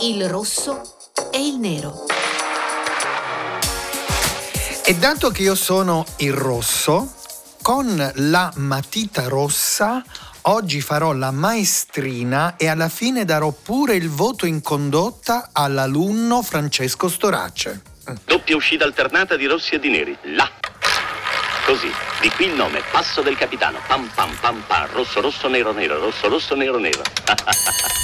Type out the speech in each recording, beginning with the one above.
il rosso e il nero. E dato che io sono il rosso, con la matita rossa oggi farò la maestrina e alla fine darò pure il voto in condotta all'alunno Francesco Storace. Doppia uscita alternata di rossi e di neri. Là. Così, di qui il nome, passo del capitano. Pam pam pam pam, rosso rosso nero nero, rosso rosso nero nero.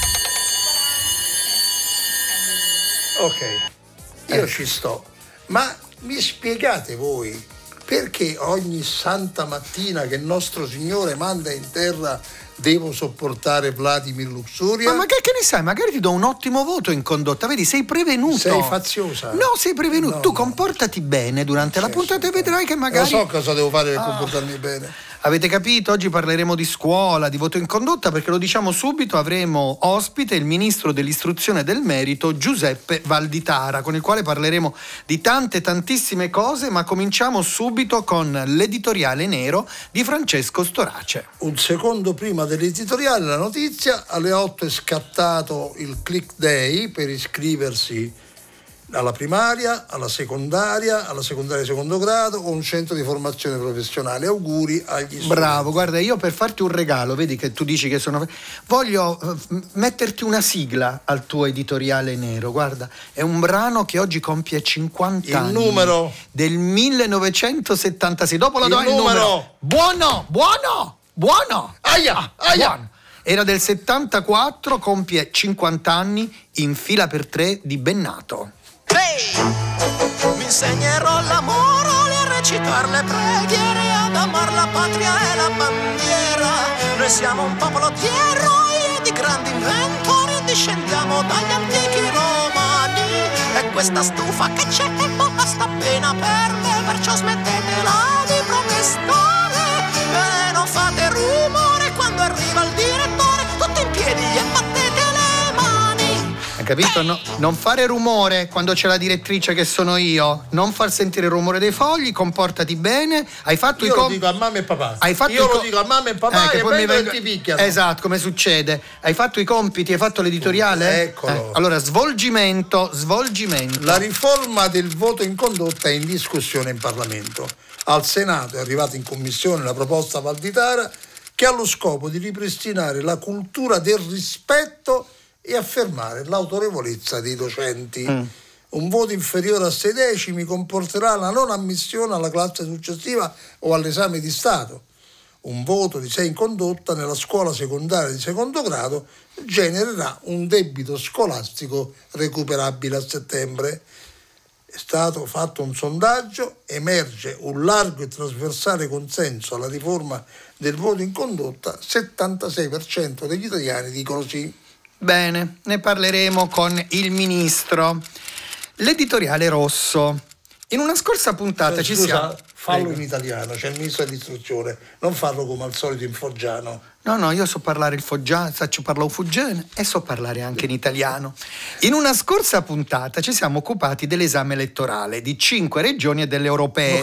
ok, io eh. ci sto. Ma mi spiegate voi perché ogni santa mattina che il nostro Signore manda in terra devo sopportare Vladimir Luxuria? Ma magari che ne sai, magari ti do un ottimo voto in condotta, vedi, sei prevenuto. Sei faziosa. No, sei prevenuto. No, tu no. comportati bene durante sì, la puntata sì, e vedrai che magari... Lo so cosa devo fare per ah. comportarmi bene. Avete capito? Oggi parleremo di scuola, di voto in condotta, perché lo diciamo subito, avremo ospite il ministro dell'istruzione e del merito Giuseppe Valditara, con il quale parleremo di tante tantissime cose, ma cominciamo subito con l'editoriale nero di Francesco Storace. Un secondo prima dell'editoriale, la notizia, alle 8 è scattato il click day per iscriversi alla primaria, alla secondaria, alla secondaria di secondo grado o un centro di formazione professionale. Auguri agli studenti. Bravo, guarda, io per farti un regalo, vedi che tu dici che sono... Voglio eh, metterti una sigla al tuo editoriale nero, guarda, è un brano che oggi compie 50 il anni. Il numero? Del 1976. Dopo lo do il, il numero. Buono, buono, buono. Aia, aia. Buono. Era del 74, compie 50 anni in fila per tre di Bennato. Hey! Mi insegnerò l'amore a recitare le preghiere, ad amare la patria e la bandiera. Noi siamo un popolo di eroi e di grandi inventori, discendiamo dagli antichi romani. E questa stufa che c'è basta appena per perciò smettetela di protestare capito? No, non fare rumore quando c'è la direttrice che sono io, non far sentire il rumore dei fogli, comportati bene. Hai fatto io i compiti. Io lo dico a mamma e papà. Hai fatto io lo dico a mamma e papà eh, e poi mi vengo... ti picchiano. Esatto, come succede. Hai fatto i compiti, hai fatto l'editoriale? Eccolo. Eh, allora, svolgimento, svolgimento. La riforma del voto in condotta è in discussione in Parlamento. Al Senato è arrivata in commissione la proposta Valditara che ha lo scopo di ripristinare la cultura del rispetto e affermare l'autorevolezza dei docenti. Mm. Un voto inferiore a sei decimi comporterà la non ammissione alla classe successiva o all'esame di Stato. Un voto di sei in condotta nella scuola secondaria di secondo grado genererà un debito scolastico recuperabile a settembre. È stato fatto un sondaggio, emerge un largo e trasversale consenso alla riforma del voto in condotta, 76% degli italiani dicono sì. Bene, ne parleremo con il ministro. L'editoriale rosso. In una scorsa puntata cioè, ci scusa, siamo. Fallo in italiano, c'è il ministro dell'istruzione, non farlo come al solito in foggiano. No, no, io so parlare il foggiano, saccio parlare fuggene e so parlare anche in italiano. In una scorsa puntata ci siamo occupati dell'esame elettorale di cinque regioni e delle europee.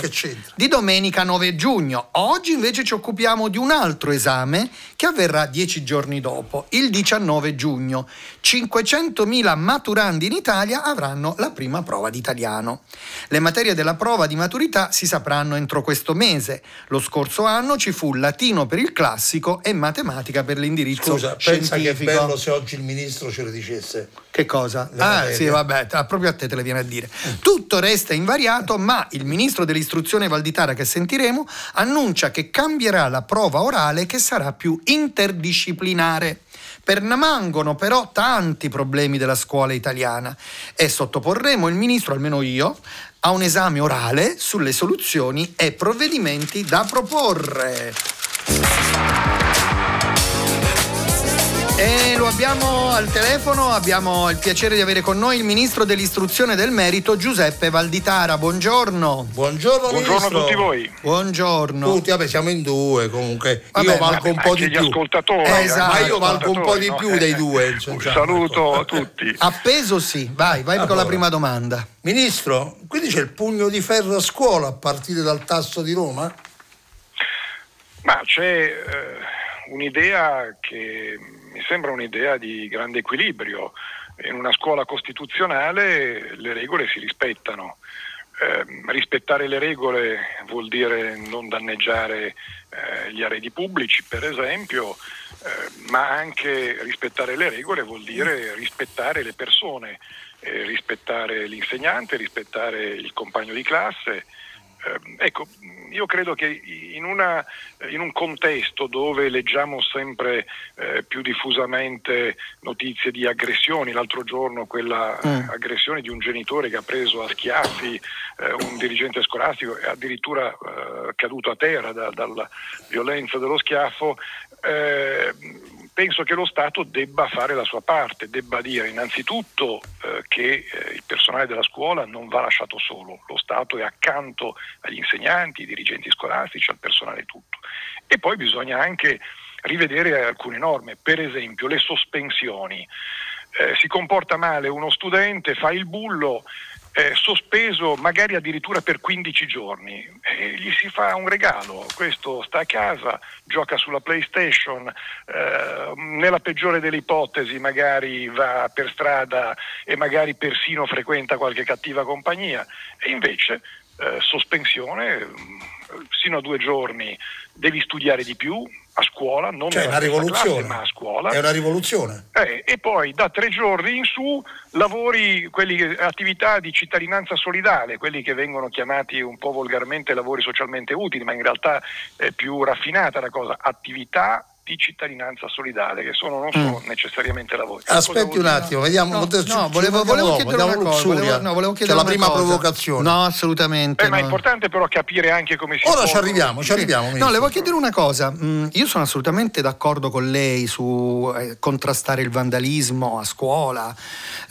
Di domenica 9 giugno. Oggi invece ci occupiamo di un altro esame che avverrà dieci giorni dopo, il 19 giugno. 500.000 maturandi in Italia avranno la prima prova di italiano. Le materie della prova di maturità si sapranno entro questo mese. Lo scorso anno ci fu latino per il classico e matematica matematica per l'indirizzo Scusa, scientifico. pensa che bello se oggi il ministro ce lo dicesse. Che cosa? ah, sì, vabbè, proprio a te te le viene a dire. Tutto resta invariato, ma il ministro dell'istruzione Valditara che sentiremo annuncia che cambierà la prova orale che sarà più interdisciplinare. Permangono però tanti problemi della scuola italiana e sottoporremo il ministro, almeno io, a un esame orale sulle soluzioni e provvedimenti da proporre. E lo abbiamo al telefono, abbiamo il piacere di avere con noi il ministro dell'istruzione e del merito Giuseppe Valditara. Buongiorno. Buongiorno, Buongiorno a tutti voi. Buongiorno. Tutti, vabbè, siamo in due comunque. Vabbè, io valgo un po' di più. Ascoltatori, eh, esatto. Ma io valgo un po' di più no? dei due. Un saluto a tutti. Appeso sì, vai, vai allora. con la prima domanda. Ministro, quindi c'è il pugno di ferro a scuola a partire dal tasso di Roma? Ma c'è eh, un'idea che mi sembra un'idea di grande equilibrio. In una scuola costituzionale le regole si rispettano. Eh, rispettare le regole vuol dire non danneggiare eh, gli arredi pubblici, per esempio, eh, ma anche rispettare le regole vuol dire rispettare le persone, eh, rispettare l'insegnante, rispettare il compagno di classe. Eh, ecco, io credo che in, una, in, un contesto dove leggiamo sempre eh, più diffusamente notizie di aggressioni, l'altro giorno quella mm. aggressione di un genitore che ha preso a schiaffi eh, un dirigente scolastico e addirittura eh, caduto a terra da, dalla violenza dello schiaffo, eh, penso che lo Stato debba fare la sua parte, debba dire innanzitutto eh, che eh, il personale della scuola non va lasciato solo, lo Stato è accanto agli insegnanti, ai dirigenti scolastici, al personale tutto. E poi bisogna anche rivedere alcune norme, per esempio le sospensioni. Eh, si comporta male uno studente, fa il bullo, eh, sospeso magari addirittura per 15 giorni. E gli si fa un regalo, questo sta a casa, gioca sulla PlayStation, eh, nella peggiore delle ipotesi magari va per strada e magari persino frequenta qualche cattiva compagnia e invece eh, sospensione sino a due giorni devi studiare di più, a scuola, non cioè, una rivoluzione. Classe, ma a scuola. È una rivoluzione. Eh, e poi da tre giorni in su lavori, quelli, attività di cittadinanza solidale, quelli che vengono chiamati un po' volgarmente lavori socialmente utili, ma in realtà è più raffinata la cosa, attività di cittadinanza solidale, che sono, non sono mm. necessariamente lavori. Aspetti un attimo, vediamo. No, no volevo, volevo chiedere una cosa. Volevo, no, volevo chiedere la prima cosa. provocazione. No, assolutamente. Eh, no. Ma è importante però capire anche come si Ora ci arriviamo, ci arriviamo. No, le volevo chiedere una cosa. Mm, io sono assolutamente d'accordo con lei su eh, contrastare il vandalismo a scuola,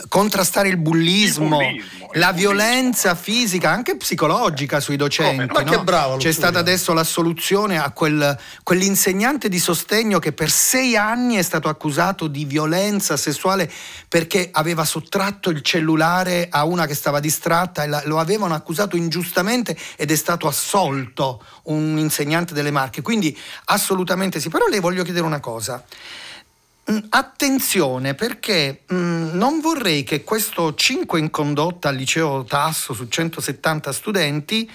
contrastare il bullismo, il bullismo la il violenza fisica, anche psicologica sui docenti. Ma che bravo, C'è stata adesso l'assoluzione a quel, quell'insegnante di sostegno che per sei anni è stato accusato di violenza sessuale perché aveva sottratto il cellulare a una che stava distratta e la, lo avevano accusato ingiustamente ed è stato assolto un insegnante delle Marche. Quindi assolutamente sì. Però le voglio chiedere una cosa. Mm, attenzione perché mh, mm, non vorrei che questo 5 in condotta al liceo Tasso su 170 studenti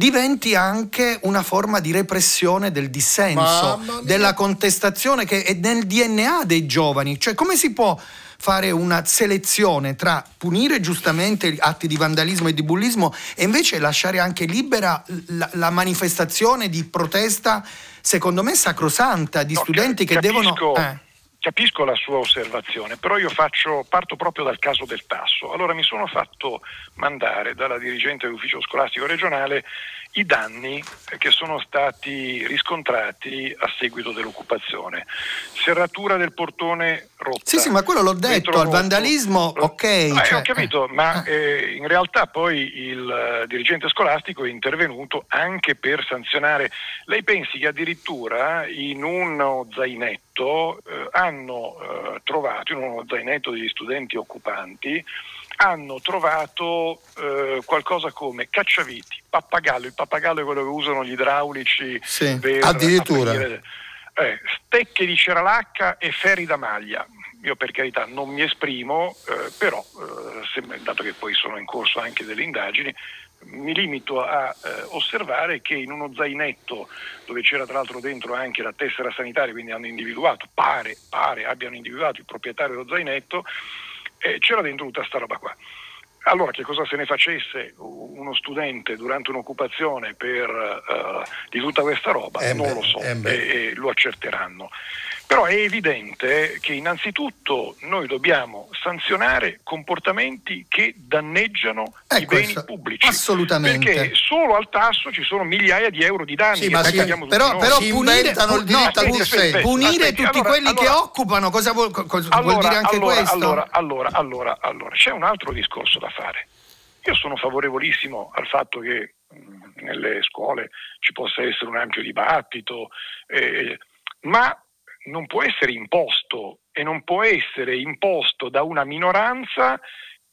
diventi anche una forma di repressione del dissenso, della contestazione che è nel DNA dei giovani. Cioè come si può fare una selezione tra punire giustamente atti di vandalismo e di bullismo e invece lasciare anche libera la, la manifestazione di protesta, secondo me sacrosanta, di no, studenti che capisco. devono... Eh. Capisco la sua osservazione, però io faccio, parto proprio dal caso del tasso. Allora mi sono fatto mandare dalla dirigente dell'ufficio scolastico regionale i danni che sono stati riscontrati a seguito dell'occupazione. Serratura del portone rotta. Sì, sì, ma quello l'ho detto, al vandalismo, ok. Eh, cioè, ho capito, ma eh. eh, in realtà poi il uh, dirigente scolastico è intervenuto anche per sanzionare. Lei pensi che addirittura in uno zainetto eh, hanno eh, trovato, in uno zainetto degli studenti occupanti, hanno trovato eh, qualcosa come cacciaviti, pappagallo, il pappagallo è quello che usano gli idraulici sì, per addirittura. Aprire, eh, stecche di ceralacca e ferri da maglia. Io per carità non mi esprimo, eh, però, eh, dato che poi sono in corso anche delle indagini, mi limito a eh, osservare che in uno zainetto dove c'era tra l'altro dentro anche la tessera sanitaria, quindi hanno individuato, pare, pare abbiano individuato il proprietario dello zainetto, eh, c'era dentro tutta questa roba qua. Allora, che cosa se ne facesse uno studente durante un'occupazione per, uh, di tutta questa roba? Eh non lo so eh e, e lo accerteranno. Però è evidente che innanzitutto noi dobbiamo sanzionare comportamenti che danneggiano eh, i beni questo, pubblici. Assolutamente. Perché solo al tasso ci sono migliaia di euro di danni. Sì, ma si, però, però punire, tutti allora, quelli allora, che occupano, cosa vuol, cosa allora, vuol dire anche allora, questo? Allora, allora, allora, allora, c'è un altro discorso da fare. Io sono favorevolissimo al fatto che mh, nelle scuole ci possa essere un ampio dibattito, eh, ma non può essere imposto e non può essere imposto da una minoranza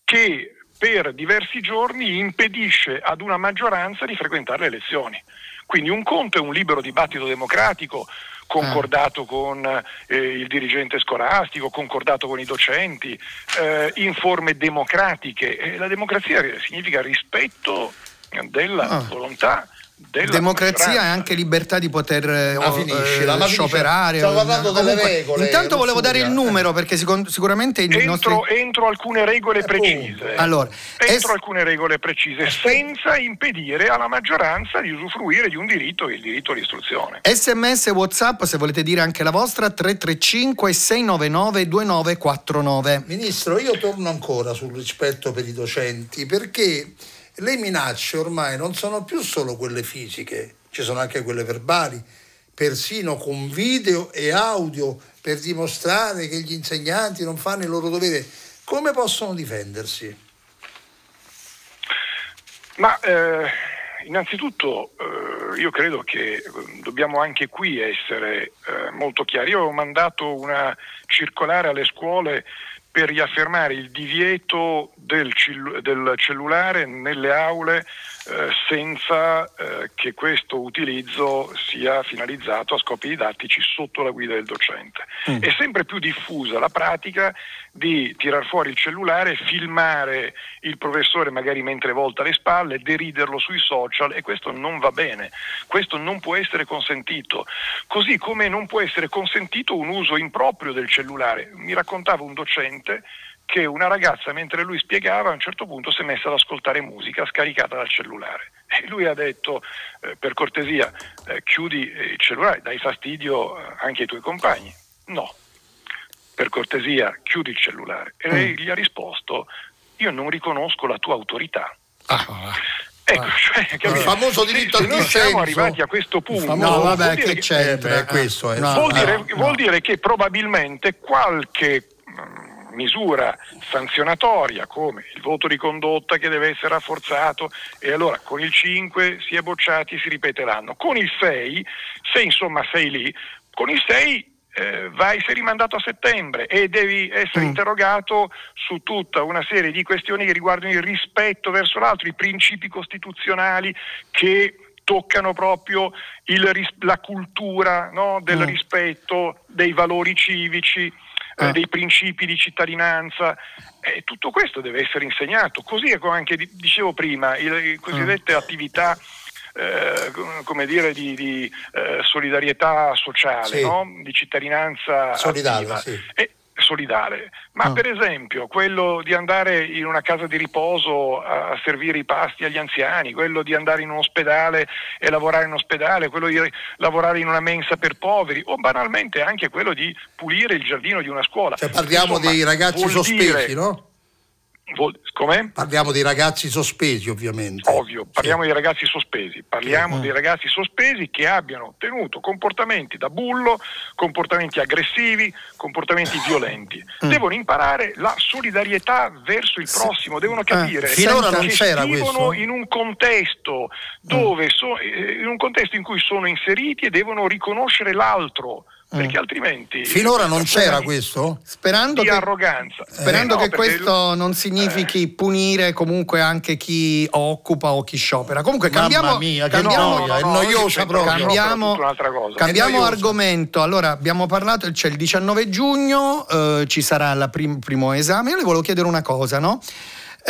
che per diversi giorni impedisce ad una maggioranza di frequentare le elezioni. Quindi un conto è un libero dibattito democratico concordato con eh, il dirigente scolastico, concordato con i docenti, eh, in forme democratiche. E la democrazia significa rispetto della Ah. volontà Democrazia e anche libertà di poter eh, Ma o- finiscila, eh, ma finisce. scioperare. Stiamo parlando delle regole, Intanto volevo dare il numero perché sicur- sicuramente i nostri... Entro, entro alcune regole Appunto. precise. Allora, entro es- alcune regole precise, senza impedire alla maggioranza di usufruire di un diritto che è il diritto all'istruzione. SMS WhatsApp, se volete dire anche la vostra, 335 699 2949. Ministro, io torno ancora sul rispetto per i docenti perché le minacce ormai non sono più solo quelle fisiche, ci sono anche quelle verbali, persino con video e audio per dimostrare che gli insegnanti non fanno il loro dovere. Come possono difendersi? Ma eh, innanzitutto eh, io credo che eh, dobbiamo anche qui essere eh, molto chiari. Io ho mandato una circolare alle scuole per riaffermare il divieto del, del cellulare nelle aule eh, senza eh, che questo utilizzo sia finalizzato a scopi didattici sotto la guida del docente. È sempre più diffusa la pratica di tirar fuori il cellulare, filmare il professore magari mentre volta le spalle, deriderlo sui social e questo non va bene, questo non può essere consentito, così come non può essere consentito un uso improprio del cellulare. Mi raccontava un docente che una ragazza mentre lui spiegava a un certo punto si è messa ad ascoltare musica scaricata dal cellulare e lui ha detto eh, per cortesia eh, chiudi eh, il cellulare, dai fastidio eh, anche ai tuoi compagni. No, per cortesia chiudi il cellulare. E lei gli ha risposto io non riconosco la tua autorità. Ecco, cioè, capito? Il famoso diritto Se al noi dissenso. siamo arrivati a questo punto. No, vuol vabbè, dire che c'entra? Eh, beh, questo è- No, vuol, no, dire, no. vuol dire che probabilmente qualche mm, misura sanzionatoria come il voto di condotta che deve essere rafforzato e allora con il 5 si è bocciati si ripete l'anno. Con il 6, se insomma sei lì, con il 6 eh, vai, sei rimandato a settembre e devi essere Mm. interrogato su tutta una serie di questioni che riguardano il rispetto verso l'altro, i principi costituzionali che toccano proprio il la cultura no, del Mm. rispetto dei valori civici, eh, Ah. dei principi di cittadinanza. E tutto questo deve essere insegnato, così come anche di- dicevo prima, le cosiddette Mm. attività eh, come dire, di, di, eh, solidarietà sociale, Sì. no? di cittadinanza Solidale, sì. E- solidale. Ma Ah. per esempio quello di andare in una casa di riposo a servire i pasti agli anziani, quello di andare in un ospedale e lavorare in ospedale, quello di lavorare in una mensa per poveri o banalmente anche quello di pulire il giardino di una scuola. Cioè, parliamo Insomma, dei ragazzi sospesi, dire- no? Com'è? Parliamo dei ragazzi sospesi, ovviamente. Ovvio, parliamo Sì. dei ragazzi sospesi, parliamo dei ragazzi sospesi che abbiano tenuto comportamenti da bullo, comportamenti aggressivi, comportamenti violenti. Devono imparare la solidarietà verso il prossimo, devono capire finora che non c'era vivono questo? in un contesto dove so- eh, in un contesto in cui sono inseriti e devono riconoscere l'altro, perché altrimenti Finora non c'era questo? Sperando di che, arroganza. sperando Eh, no, che questo non significhi punire comunque anche chi occupa o chi sciopera. Comunque Mamma cambiamo, mia, cambiamo, noia, è noiosa no, no, proprio. no, Cambiamo, tutta un'altra cosa. cambiamo È noiosa. argomento. Allora, abbiamo parlato, c'è il 19 giugno, eh, ci sarà il primo esame. Io le volevo chiedere una cosa, no?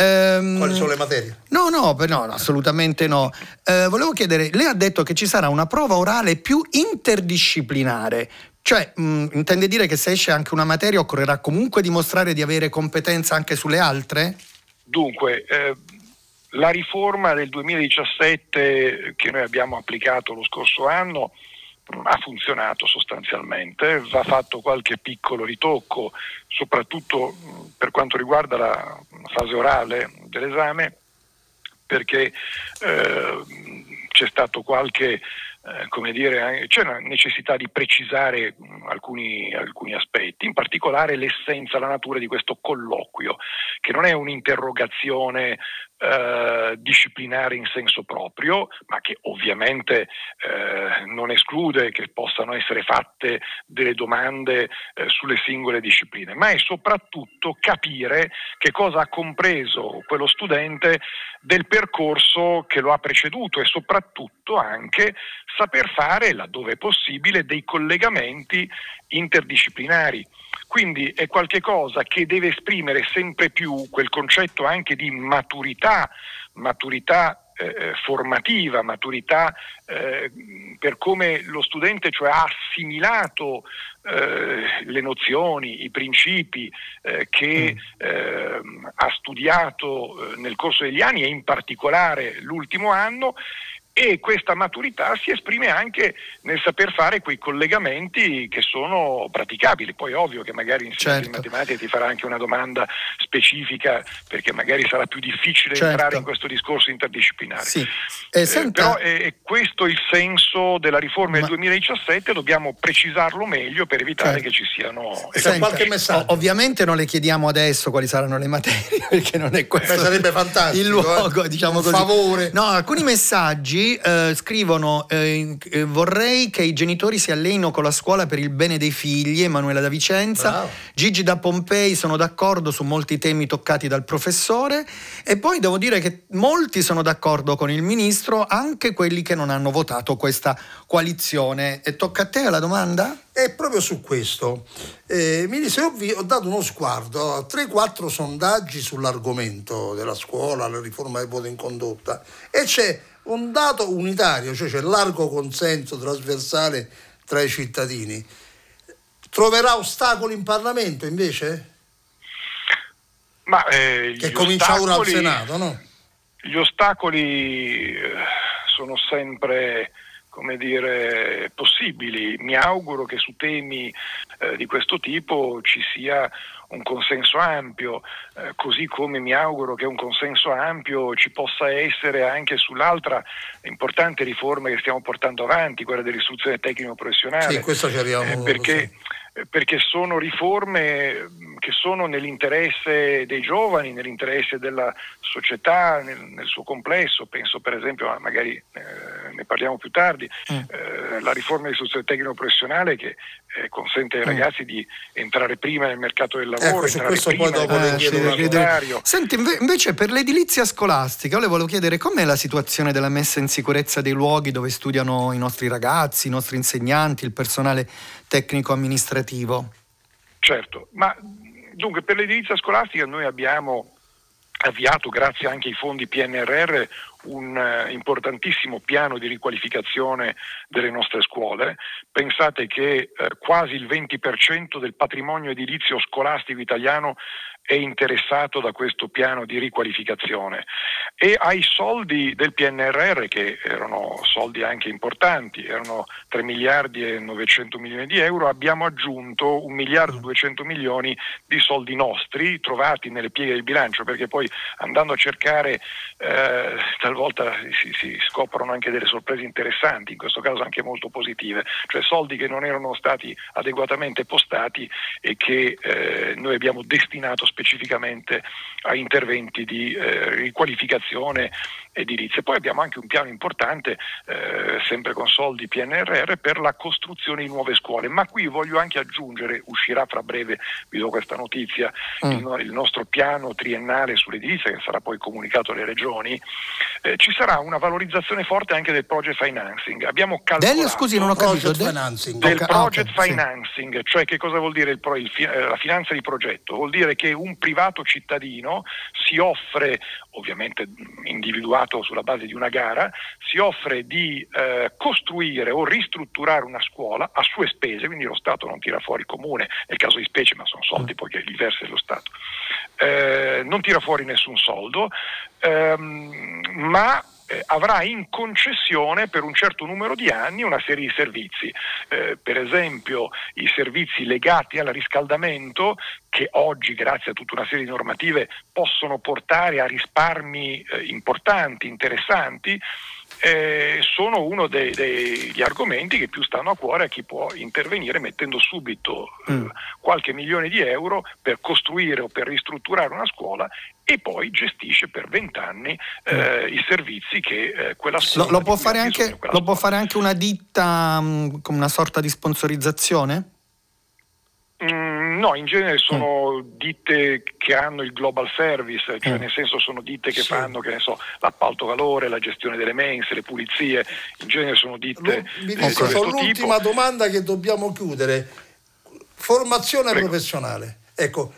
Ehm, Quali sono le materie? No, no, no, no, assolutamente no. Eh, volevo chiedere, lei ha detto che ci sarà una prova orale più interdisciplinare. Cioè, mh, intende dire che se esce anche una materia occorrerà comunque dimostrare di avere competenza anche sulle altre? Dunque, eh, la riforma del 2017 che noi abbiamo applicato lo scorso anno ha funzionato sostanzialmente, va fatto qualche piccolo ritocco, soprattutto per quanto riguarda la fase orale dell'esame, perché eh, c'è stato qualche come dire, eh, c'è una necessità di precisare mh, alcuni, alcuni aspetti, in particolare l'essenza, la natura di questo colloquio, che non è un'interrogazione eh, disciplinari in senso proprio, ma che ovviamente eh, non esclude che possano essere fatte delle domande eh, sulle singole discipline, ma è soprattutto capire che cosa ha compreso quello studente del percorso che lo ha preceduto e soprattutto anche saper fare, laddove è possibile, dei collegamenti interdisciplinari. Quindi è qualcosa che deve esprimere sempre più quel concetto anche di maturità, maturità eh, formativa, maturità eh, per come lo studente cioè, ha assimilato eh, le nozioni, i principi eh, che mm. ehm, ha studiato eh, nel corso degli anni e in particolare l'ultimo anno e questa maturità si esprime anche nel saper fare quei collegamenti che sono praticabili. Poi è ovvio che magari in certo. matematica ti farà anche una domanda specifica perché magari sarà più difficile certo. entrare in questo discorso interdisciplinare. Sì. Eh, senta... però è, è, questo il senso della riforma Ma... del 2017, dobbiamo precisarlo meglio per evitare certo. che ci siano Senta, qualche messaggio. ovviamente non le chiediamo adesso quali saranno le materie perché non è questo Beh, sarebbe fantastico, il luogo, eh? diciamo così. favore. No, alcuni messaggi eh, scrivono eh, eh, vorrei che i genitori si alleino con la scuola per il bene dei figli, Emanuela da Vicenza, Bravo. Gigi da Pompei, sono d'accordo su molti temi toccati dal professore e poi devo dire che molti sono d'accordo con il ministro, anche quelli che non hanno votato questa coalizione. E tocca a te la domanda? È proprio su questo. Eh, Ministro, io vi ho dato uno sguardo a 3-4 sondaggi sull'argomento della scuola, la riforma del voto in condotta e c'è un dato unitario, cioè c'è largo consenso trasversale tra i cittadini. Troverà ostacoli in Parlamento invece? Ma, eh, che comincia ostacoli, ora al Senato, no? Gli ostacoli eh, sono sempre come dire, possibili. Mi auguro che su temi eh, di questo tipo ci sia un consenso ampio, eh, così come mi auguro che un consenso ampio ci possa essere anche sull'altra importante riforma che stiamo portando avanti, quella dell'istruzione tecnico-professionale. Sì, questo ci arriviamo. Eh, perché, perché sono riforme che sono nell'interesse dei giovani, nell'interesse della società nel, nel suo complesso. Penso per esempio, magari eh, ne parliamo più tardi, mm. eh, la riforma dell'istruzione tecnico-professionale che eh, consente ai mm. ragazzi di entrare prima nel mercato del lavoro, ecco, entrare prima dopo nel eh, Senti, invece per l'edilizia scolastica, io le volevo chiedere com'è la situazione della messa in sicurezza dei luoghi dove studiano i nostri ragazzi, i nostri insegnanti, il personale tecnico-amministrativo? Certo, ma dunque per l'edilizia scolastica noi abbiamo avviato, grazie anche ai fondi PNRR, un uh, importantissimo piano di riqualificazione delle nostre scuole. Pensate che uh, quasi il 20% del patrimonio edilizio scolastico italiano è interessato da questo piano di riqualificazione. E ai soldi del PNRR che erano soldi anche importanti, erano 3 miliardi e 900 milioni di euro, abbiamo aggiunto 1 miliardo e 200 milioni di soldi nostri trovati nelle pieghe del bilancio perché poi andando a cercare eh, talvolta si, si, scoprono anche delle sorprese interessanti, in questo caso anche molto positive, cioè soldi che non erano stati adeguatamente postati e che eh, noi abbiamo destinato specificamente a interventi di eh, riqualificazione edilizia. Poi abbiamo anche un piano importante, eh, sempre con soldi PNRR, per la costruzione di nuove scuole. Ma qui voglio anche aggiungere, uscirà fra breve, vi do questa notizia, mm. il, il, nostro piano triennale sull'edilizia che sarà poi comunicato alle regioni, eh, ci sarà una valorizzazione forte anche del project financing. Abbiamo calcolato del, scusi, non ho capito, del, del project ah, okay, financing, sì. cioè che cosa vuol dire il pro, il, eh, la finanza di progetto? Vuol dire che un privato cittadino si offre, ovviamente individuato sulla base di una gara, si offre di eh, costruire o ristrutturare una scuola a sue spese, quindi lo Stato non tira fuori il comune, nel caso di specie, ma sono soldi mm. poi che li versa lo Stato, eh, non tira fuori nessun soldo, ehm, ma eh, avrà in concessione per un certo numero di anni una serie di servizi, eh, per esempio i servizi legati al riscaldamento che oggi grazie a tutta una serie di normative possono portare a risparmi eh, importanti, interessanti, eh, sono uno dei, degli argomenti che più stanno a cuore a chi può intervenire mettendo subito eh, mm. qualche milione di euro per costruire o per ristrutturare una scuola e poi gestisce per vent'anni eh, mm. i servizi che eh, quella scuola... Lo, lo, può fare, anche, lo può fare anche una ditta mh, come una sorta di sponsorizzazione? No, in genere sono mm. ditte che hanno il global service, cioè mm. nel senso sono ditte che sì. fanno che ne so, l'appalto calore, la gestione delle mense, le pulizie, in genere sono ditte Lo, di questo L'ultima tipo. domanda che dobbiamo chiudere, formazione Prego. professionale. Ecco,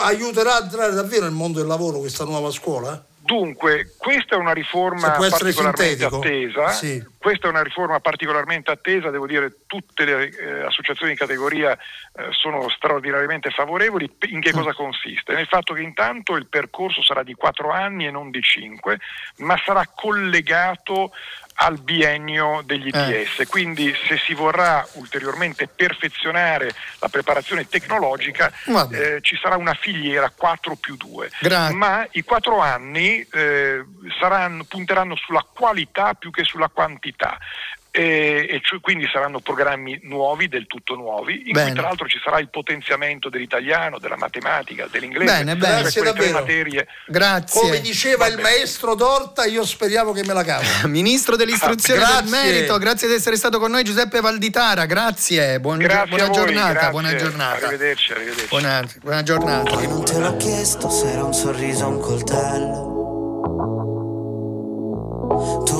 aiuterà a entrare davvero nel mondo del lavoro questa nuova scuola? Dunque, questa è una riforma particolarmente attesa. Sì. Questa è una riforma particolarmente attesa, devo dire tutte le eh, associazioni di categoria eh, sono straordinariamente favorevoli. In che cosa consiste? Nel fatto che intanto il percorso sarà di quattro anni e non di cinque, ma sarà collegato al biennio degli ITS. Eh. Quindi se si vorrà ulteriormente perfezionare la preparazione tecnologica eh, ci sarà una filiera 4 più 2. Grazie. Ma i quattro anni eh, saranno, punteranno sulla qualità più che sulla quantità e, e cioè, quindi saranno programmi nuovi, del tutto nuovi, in bene. cui tra l'altro ci sarà il potenziamento dell'italiano, della matematica, dell'inglese, bene, bene. Grazie davvero. materie. Grazie. Come diceva il maestro Dorta, io speriamo che me la cavo. Ministro dell'istruzione ah, del merito, grazie di essere stato con noi Giuseppe Valditara, grazie, Buon, grazie buona, voi, giornata, grazie. buona giornata, Arrivederci, arrivederci. Buona, buona giornata. Io non te l'ho chiesto se era un sorriso o un coltello. Tu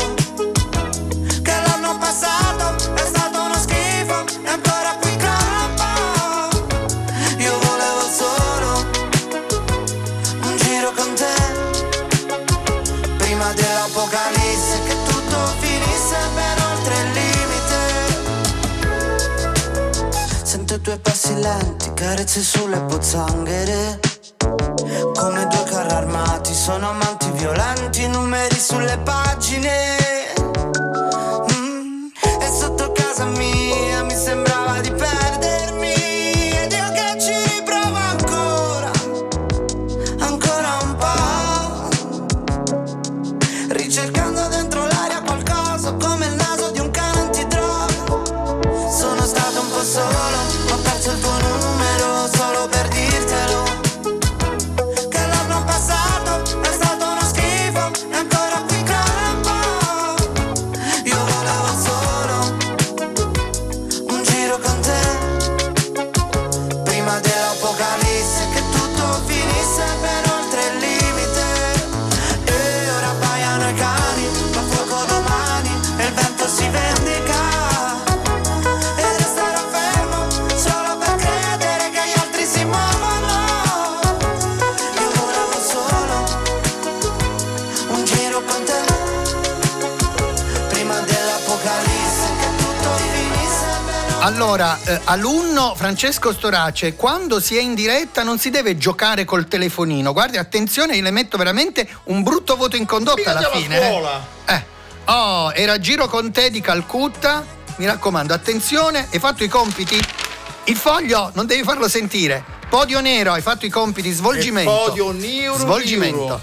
I tuoi passi lenti, carezze sulle pozzanghere. Come due carri armati, sono amanti violenti, numeri sulle pagine. Mm, E sotto casa mia Allora, eh, alunno Francesco Storace, quando si è in diretta non si deve giocare col telefonino. Guardi, attenzione, io le metto veramente un brutto voto in condotta alla fine. eh. Eh. Oh, era Giro con te di Calcutta. Mi raccomando, attenzione, hai fatto i compiti? Il foglio non devi farlo sentire. Podio nero, hai fatto i compiti, svolgimento. E podio nero, Svolgimento. nero.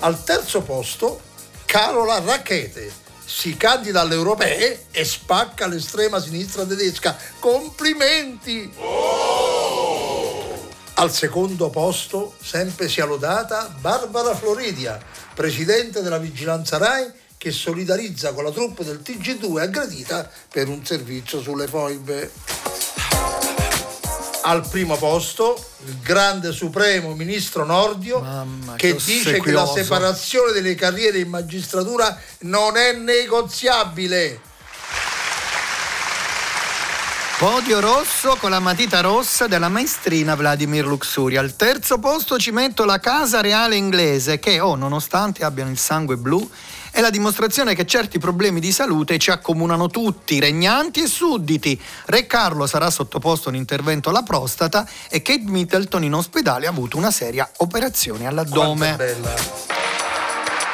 Al terzo posto, Carola Racchete. Si candida alle europee e spacca l'estrema sinistra tedesca. Complimenti! Al secondo posto, sempre sia lodata, Barbara Floridia, presidente della Vigilanza RAI, che solidarizza con la troupe del TG2 aggredita per un servizio sulle foibe. Al primo posto, il grande supremo ministro Nordio, Mamma, che che dice che la separazione delle carriere in magistratura non è negoziabile. Podio rosso con la matita rossa della maestrina Vladimir Luxuri. Al terzo posto ci metto la Casa Reale inglese che, oh, nonostante abbiano il sangue blu, è la dimostrazione che certi problemi di salute ci accomunano tutti, regnanti e sudditi. Re Carlo sarà sottoposto a un intervento alla prostata e Kate Middleton in ospedale ha avuto una seria operazione all'addome.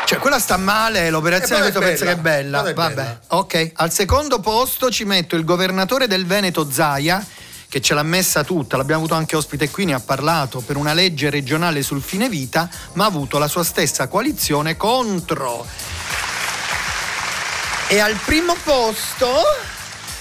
Cioè, quella sta male, l'operazione Eh, è questo pensa che è bella. è Vabbè, bella. ok. Al secondo posto ci metto il governatore del Veneto Zaia, che ce l'ha messa tutta, l'abbiamo avuto anche ospite qui, ne ha parlato, per una legge regionale sul fine vita, ma ha avuto la sua stessa coalizione contro. E al primo posto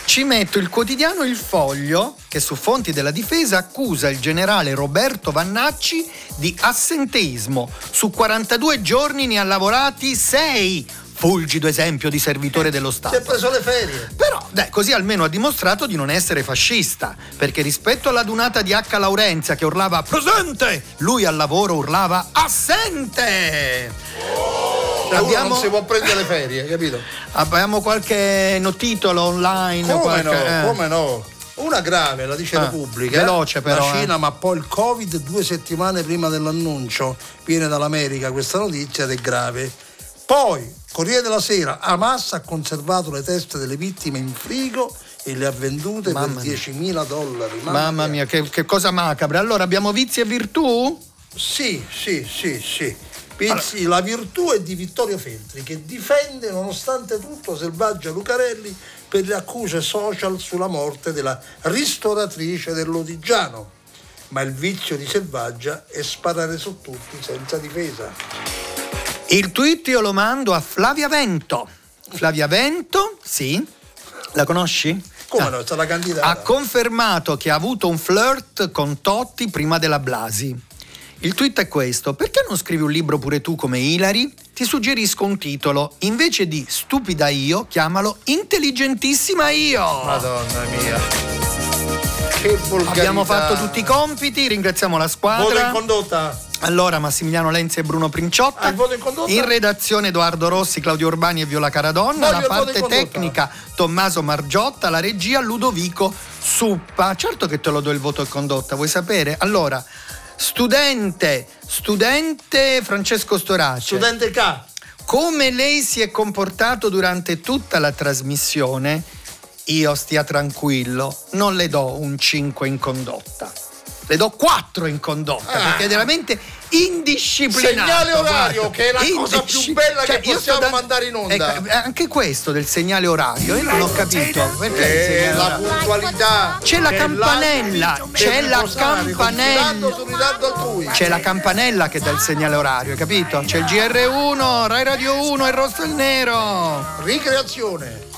ci metto il quotidiano Il Foglio, che su fonti della difesa accusa il generale Roberto Vannacci di assenteismo. Su 42 giorni ne ha lavorati 6. Fulgido esempio di servitore dello Si è Stato. preso le ferie. Però, dai, così almeno ha dimostrato di non essere fascista, perché rispetto alla dunata di H. Laurenzia che urlava presente, lui al lavoro urlava assente. Cioè, Abbiamo- non si può prendere le ferie, capito? Abbiamo qualche notitolo online? Come qualche- no, eh. come no? Una grave, la dice Ah, Repubblica. veloce però, La Cina, eh. ma poi il Covid due settimane prima dell'annuncio. Viene dall'America questa notizia ed è grave. Poi, Corriere della Sera, Hamas ha conservato le teste delle vittime in frigo e le ha vendute Mamma per mia. 10.000 dollari. Mamma mia, che, che cosa macabra. Allora abbiamo vizi e virtù? Sì, sì, sì, sì. Pensi, la virtù è di Vittorio Feltri che difende nonostante tutto Selvaggia Lucarelli per le accuse social sulla morte della ristoratrice dell'Odigiano. Ma il vizio di Selvaggia è sparare su tutti senza difesa. Il tweet io lo mando a Flavia Vento. Flavia Vento, sì. La conosci? Come Ah. no, è stata candidata. Ha confermato che ha avuto un flirt con Totti prima della Blasi. Il tweet è questo: perché non scrivi un libro pure tu come Hilary? Ti suggerisco un titolo. Invece di stupida io, chiamalo intelligentissima io. Madonna mia. Che volgarità. Abbiamo fatto tutti i compiti, ringraziamo la Voto in squadra. condotta. Allora, Massimiliano Lenzi e Bruno Princiotta. Ah, il voto in condotta? In redazione Edoardo Rossi, Claudio Urbani e Viola Caradonna. Voglio la parte tecnica Tommaso Margiotta, la regia Ludovico Suppa. Certo che te lo do il voto in condotta, vuoi sapere? Allora, studente, studente Francesco Storace. Studente K. Come lei si è comportato durante tutta la trasmissione, io stia tranquillo, non le do un 5 in condotta. Le do 4 in condotta Ah. perché è veramente indisciplinato. Segnale orario, guarda. che è la cosa più Indisci- bella che Cioè, io sto possiamo mandare in onda. Ecco, anche questo del segnale orario, io non ho capito. Perché il Eh, la puntualità. C'è la che campanella, c'è la campanella. C'è la campanella che dà il segnale orario, capito? C'è il GR1, Rai Radio 1 e il rosso e il nero. Ricreazione.